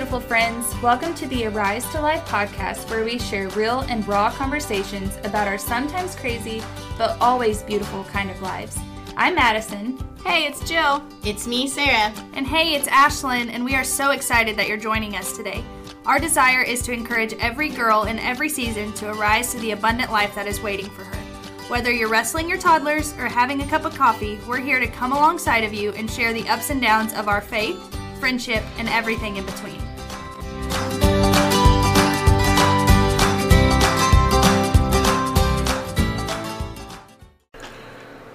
beautiful friends. Welcome to the Arise to Life podcast, where we share real and raw conversations about our sometimes crazy, but always beautiful kind of lives. I'm Madison. Hey, it's Jill. It's me, Sarah. And hey, it's Ashlyn, and we are so excited that you're joining us today. Our desire is to encourage every girl in every season to arise to the abundant life that is waiting for her. Whether you're wrestling your toddlers or having a cup of coffee, we're here to come alongside of you and share the ups and downs of our faith friendship, and everything in between.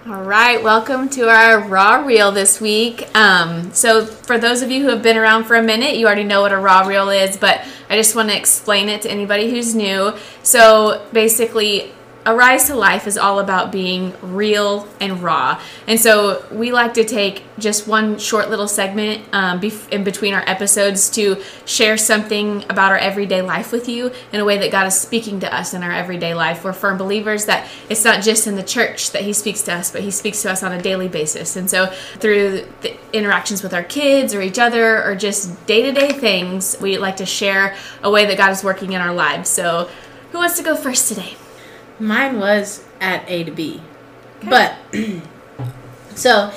All right, welcome to our raw reel this week. Um, so, for those of you who have been around for a minute, you already know what a raw reel is, but I just want to explain it to anybody who's new. So, basically, Arise to Life is all about being real and raw. And so we like to take just one short little segment um, in between our episodes to share something about our everyday life with you in a way that God is speaking to us in our everyday life. We're firm believers that it's not just in the church that He speaks to us, but He speaks to us on a daily basis. And so through the interactions with our kids or each other or just day to day things, we like to share a way that God is working in our lives. So who wants to go first today? Mine was at A to B. Okay. But so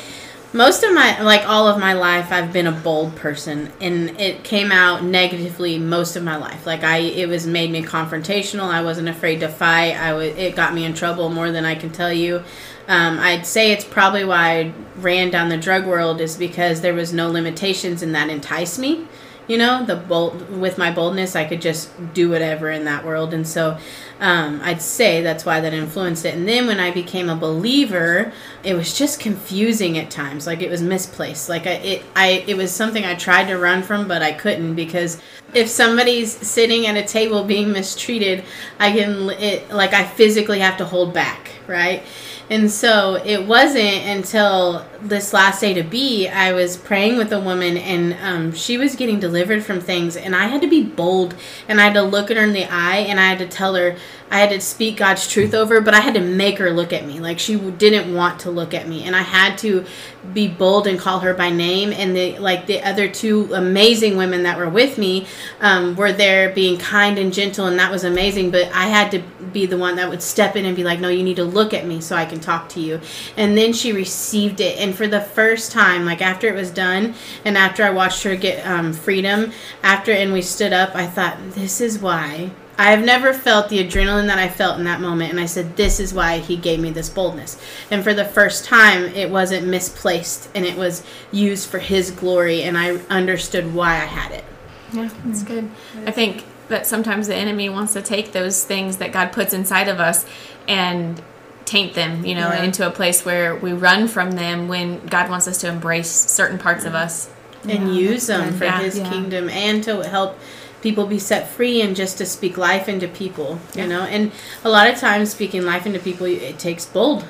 most of my like all of my life I've been a bold person and it came out negatively most of my life. Like I it was made me confrontational. I wasn't afraid to fight. I was it got me in trouble more than I can tell you. Um, I'd say it's probably why I ran down the drug world is because there was no limitations and that enticed me you know the bold with my boldness i could just do whatever in that world. And so um, i'd say that's why that influenced it. And then when i became a believer it was just confusing at times. Like it was misplaced. Like I, it i it was something i tried to run from but i couldn't because if somebody's sitting at a table being mistreated i can it like i physically have to hold back right and so it wasn't until this last day to be, I was praying with a woman and um, she was getting delivered from things. And I had to be bold and I had to look at her in the eye and I had to tell her, I had to speak God's truth over, but I had to make her look at me. Like she didn't want to look at me. And I had to be bold and call her by name. And the like the other two amazing women that were with me um, were there being kind and gentle, and that was amazing. But I had to be the one that would step in and be like, "No, you need to look at me so I can talk to you." And then she received it, and for the first time, like after it was done, and after I watched her get um, freedom, after and we stood up, I thought, "This is why." I have never felt the adrenaline that I felt in that moment, and I said, This is why he gave me this boldness. And for the first time, it wasn't misplaced and it was used for his glory, and I understood why I had it. Yeah, that's mm-hmm. good. I think that sometimes the enemy wants to take those things that God puts inside of us and taint them, you know, yeah. into a place where we run from them when God wants us to embrace certain parts of us and yeah. use them for yeah. his kingdom and to help people be set free and just to speak life into people you know? And a lot of times speaking life into people it takes bold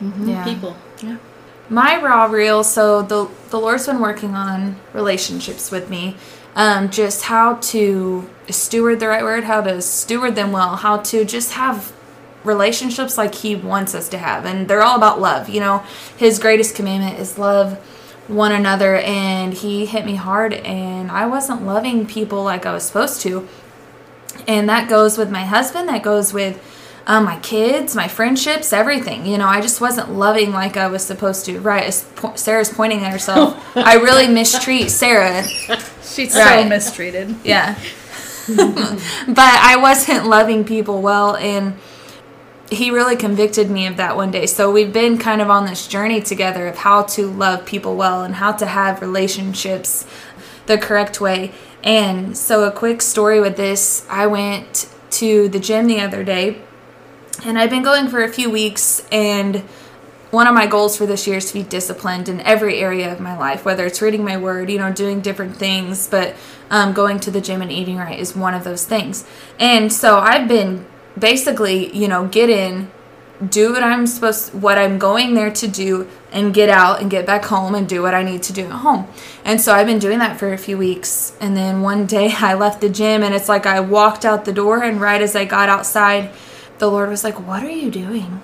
mm-hmm. yeah. people. Yeah. My raw reel so the the lord's been working on relationships with me um, just how to steward the right word how to steward them well how to just have relationships like he wants us to have and they're all about love you know? His greatest commandment is love one another and he hit me hard and I wasn't loving people like I was supposed to. And that goes with my husband, that goes with um, my kids, my friendships, everything. You know, I just wasn't loving like I was supposed to. Right, as po- Sarah's pointing at herself, I really mistreat Sarah. She's right. so mistreated. Yeah. but I wasn't loving people well and he really convicted me of that one day. So we've been kind of on this journey together of how to love people well and how to have relationships the correct way. And so, a quick story with this I went to the gym the other day and I've been going for a few weeks. And one of my goals for this year is to be disciplined in every area of my life, whether it's reading my word, you know, doing different things, but um, going to the gym and eating right is one of those things. And so I've been basically, you know, get in, do what I'm supposed what I'm going there to do and get out and get back home and do what I need to do at home. And so I've been doing that for a few weeks and then one day I left the gym and it's like I walked out the door and right as I got outside the Lord was like, "What are you doing?"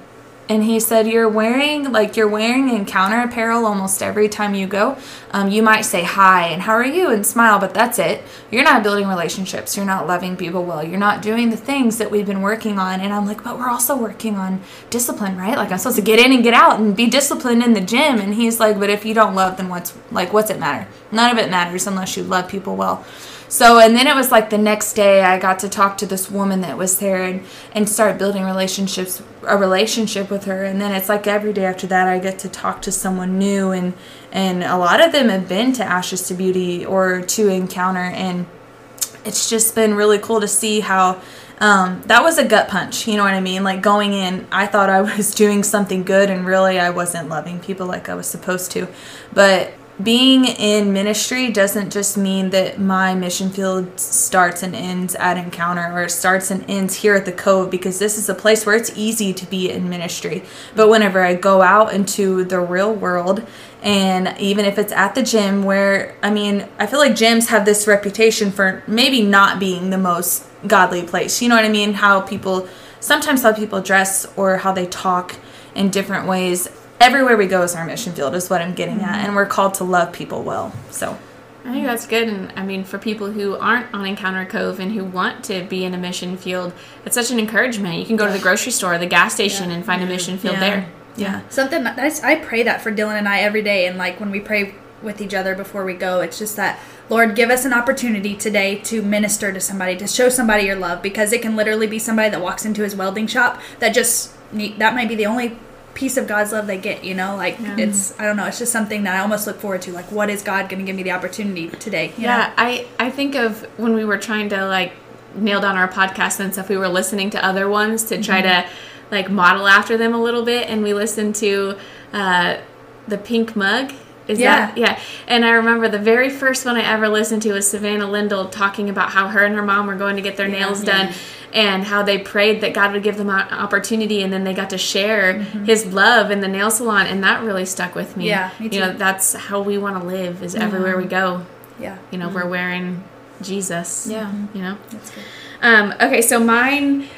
And he said you're wearing like you're wearing encounter apparel almost every time you go. Um, you might say hi and how are you and smile but that's it. You're not building relationships. You're not loving people well. You're not doing the things that we've been working on. And i'm like but we're also working on discipline right? Like i'm supposed to get in and get out and be disciplined in the gym. And he's like but if you don't love then what's like what's it matter? None of it matters unless you love people well so, and then it was like the next day I got to talk to this woman that was there and, and start building relationships, a relationship with her. And then it's like every day after that I get to talk to someone new and, and a lot of them have been to Ashes to Beauty or to Encounter. And it's just been really cool to see how um, that was a gut punch. You know what I mean? Like going in, I thought I was doing something good, and really I wasn't loving people like I was supposed to. But being in ministry doesn't just mean that my mission field starts and ends at Encounter or starts and ends here at the Cove because this is a place where it's easy to be in ministry. But whenever I go out into the real world, and even if it's at the gym, where I mean, I feel like gyms have this reputation for maybe not being the most godly place. You know what I mean? How people sometimes how people dress or how they talk in different ways everywhere we go is our mission field is what i'm getting mm-hmm. at and we're called to love people well so I think that's good, and I mean, for people who aren't on Encounter Cove and who want to be in a mission field, it's such an encouragement. You can go to the grocery store, the gas station, yeah. and find a mission field yeah. there. Yeah, something I, I pray that for Dylan and I every day, and like when we pray with each other before we go, it's just that Lord, give us an opportunity today to minister to somebody, to show somebody your love, because it can literally be somebody that walks into his welding shop that just that might be the only piece of God's love they get, you know? Like yeah. it's I don't know, it's just something that I almost look forward to. Like what is God gonna give me the opportunity today? yeah, know? I I think of when we were trying to like nail down our podcast and stuff, we were listening to other ones to try mm-hmm. to like model after them a little bit and we listened to uh the pink mug is yeah. that yeah? And I remember the very first one I ever listened to was Savannah Lindell talking about how her and her mom were going to get their yeah, nails done, and how they prayed that God would give them an opportunity, and then they got to share mm-hmm. His love in the nail salon, and that really stuck with me. Yeah, me. You know, that's how we want to live. Is mm-hmm. everywhere we go. Yeah, you know, mm-hmm. we're wearing Jesus. Yeah, you know. That's good. Um, okay, so mine.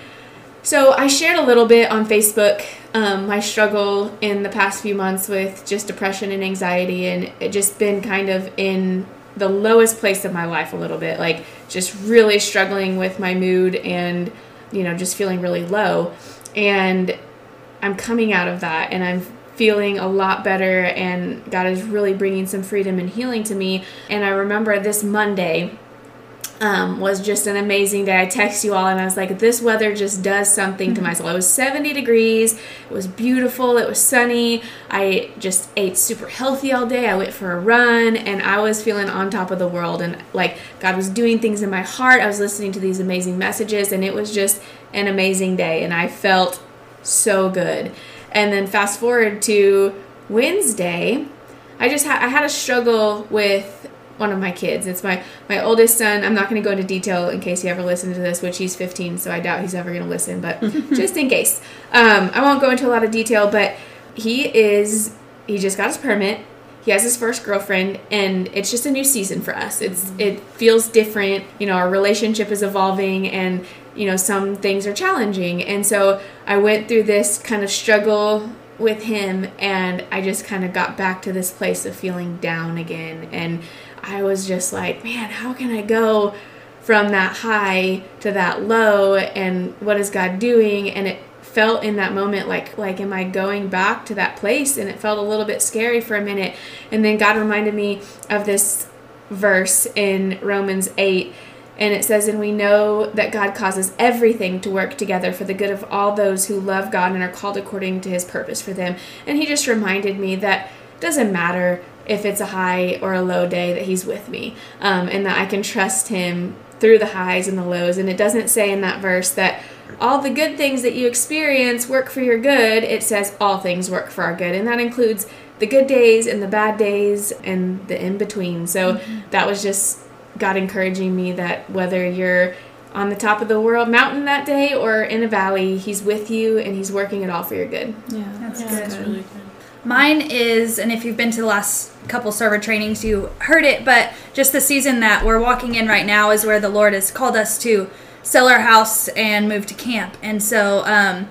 So I shared a little bit on Facebook um, my struggle in the past few months with just depression and anxiety, and it just been kind of in the lowest place of my life a little bit, like just really struggling with my mood and you know just feeling really low, and I'm coming out of that, and I'm feeling a lot better, and God is really bringing some freedom and healing to me. And I remember this Monday um, was just an amazing day. I text you all and I was like, this weather just does something to my soul. It was 70 degrees. It was beautiful. It was sunny. I just ate super healthy all day. I went for a run and I was feeling on top of the world. And like God was doing things in my heart. I was listening to these amazing messages and it was just an amazing day. And I felt so good. And then fast forward to Wednesday. I just had I had a struggle with one of my kids. It's my my oldest son. I'm not going to go into detail in case he ever listens to this, which he's 15, so I doubt he's ever going to listen. But just in case, um, I won't go into a lot of detail. But he is he just got his permit. He has his first girlfriend, and it's just a new season for us. It's mm-hmm. it feels different. You know, our relationship is evolving, and you know some things are challenging. And so I went through this kind of struggle with him and I just kind of got back to this place of feeling down again and I was just like, man, how can I go from that high to that low and what is God doing? And it felt in that moment like like am I going back to that place? And it felt a little bit scary for a minute. And then God reminded me of this verse in Romans 8 and it says, And we know that God causes everything to work together for the good of all those who love God and are called according to his purpose for them. And he just reminded me that doesn't matter if it's a high or a low day that he's with me um, and that i can trust him through the highs and the lows. And it doesn't say in that verse that all the good things that you experience work for your good. It says all things work for our good. And that includes the good days and the bad days and the in between so mm-hmm. that was just god encouraging me that whether you're on the top of the world mountain that day or in a valley he's with you and he's working it all for your good. Yeah. That's, yeah, good. that's really good Mine is, and if you've been to the last couple server trainings, you heard it, but just the season that we're walking in right now is where the Lord has called us to sell our house and move to camp. And so um,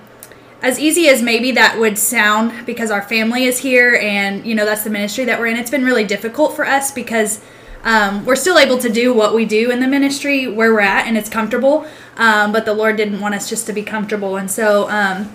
as easy as maybe that would sound because our family is here and you know that's the ministry that we're in it's been really difficult for us because um, we're still able to do what we do in the ministry where we're at and it's comfortable um, but the lord didn't want us just to be comfortable and so um,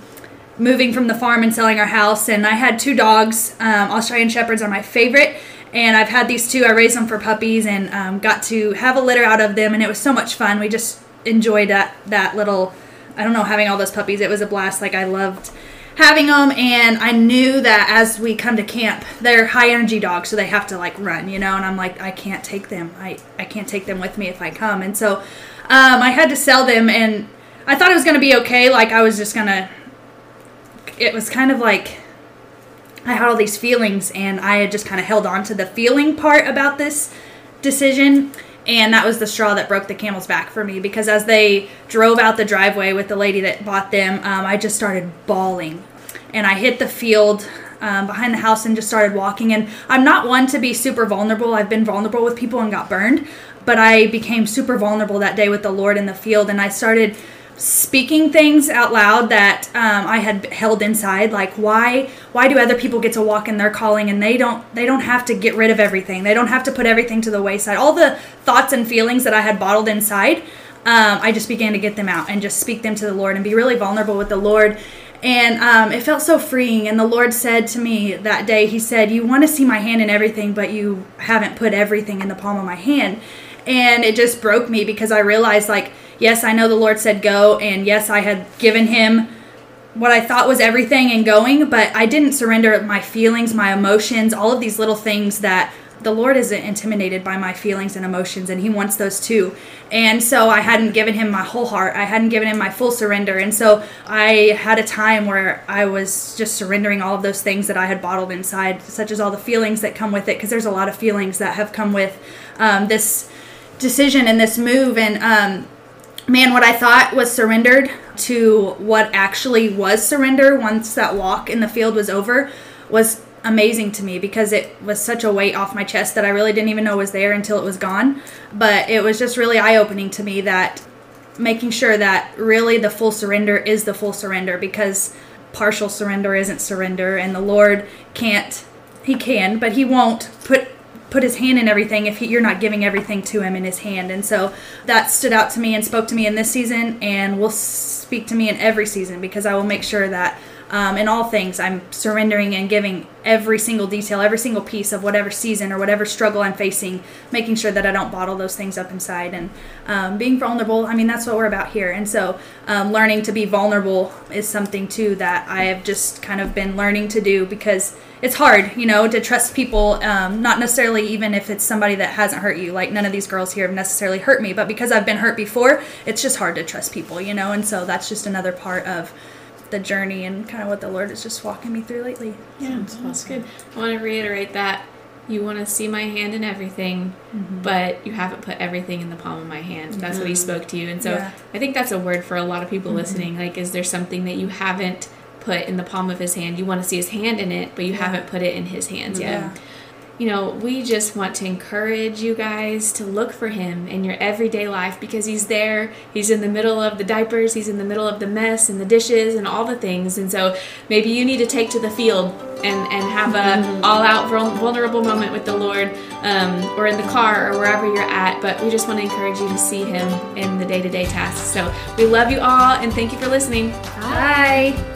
moving from the farm and selling our house and i had two dogs um, australian shepherds are my favorite and i've had these two i raised them for puppies and um, got to have a litter out of them and it was so much fun we just enjoyed that that little I don't know, having all those puppies, it was a blast. Like I loved having them, and I knew that as we come to camp, they're high energy dogs, so they have to like run, you know. And I'm like, I can't take them. I I can't take them with me if I come, and so um, I had to sell them, and I thought it was gonna be okay. Like I was just gonna. It was kind of like I had all these feelings, and I had just kind of held on to the feeling part about this decision and that was the straw that broke the camel's back for me because as they drove out the driveway with the lady that bought them, um, I just started bawling. And I hit the field um, behind the house and just started walking. And I'm not one to be super vulnerable. I've been vulnerable with people and got burned, but I became super vulnerable that day with the Lord in the field. And I started speaking things out loud that um, I had held inside like why why do other people get to walk in their calling and they don't they don't have to get rid of everything? They don't have to put everything to the wayside. All the thoughts and feelings that I had bottled inside um, I just began to get them out and just speak them to the Lord and be really vulnerable with the Lord. And um, it felt so freeing. And the Lord said to me that day he said you want to see my hand in everything but you haven't put everything in the palm of my hand. And it just broke me because I realized like yes, I know the Lord said go, and yes, I had given him what I thought was everything and going, but I didn't surrender my feelings, my emotions, all of these little things that the Lord isn't intimidated by my feelings and emotions, and He wants those too. And so I hadn't given Him my whole heart. I hadn't given Him my full surrender. And so I had a time where I was just surrendering all of those things that I had bottled inside, such as all the feelings that come with it, because there's a lot of feelings that have come with um, this decision and this move. And um, man, what I thought was surrendered to what actually was surrender once that walk in the field was over was amazing to me because it was such a weight off my chest that I really didn't even know was there until it was gone. But it was just really eye opening to me that making sure that really the full surrender is the full surrender because partial surrender isn't surrender and the Lord can't he can but he won't put put his hand in everything if he, you're not giving everything to him in his hand. And so that stood out to me and spoke to me in this season and will speak to me in every season because I will make sure that um, in all things I'm surrendering and giving every single detail, every single piece of whatever season or whatever struggle I'm facing, making sure that I don't bottle those things up inside and um, being vulnerable. I mean, that's what we're about here. And so um, learning to be vulnerable is something too that I have just kind of been learning to do because it's hard, you know, to trust people, um, not necessarily even if it's somebody that hasn't hurt you. Like none of these girls here have necessarily hurt me, but because I've been hurt before, it's just hard to trust people, you know, and so that's just another part of the journey and kind of what the Lord is just walking me through lately. Yeah, that's good. I want to reiterate that you want to see my hand in everything, mm-hmm. but you haven't put everything in the palm of my hand. That's mm-hmm. what he mm-hmm. spoke to you. And so yeah. I think that's a word for a lot of people mm-hmm. listening. Like, is there something that you haven't put in the palm of his hand. You want to see his hand in it, but you yeah. haven't put it in his hands yet. Yeah. You know, we just want to encourage you guys to look for him in your everyday life because he's there. He's in the middle of the diapers, he's in the middle of the mess and the dishes and all the things. And so maybe you need to take to the field and, and have a mm-hmm. all out vulnerable moment with the Lord um, or in the car or wherever you're at. But we just want to encourage you to see him in the day to day tasks. So we love you all and thank you for listening. Bye. Bye.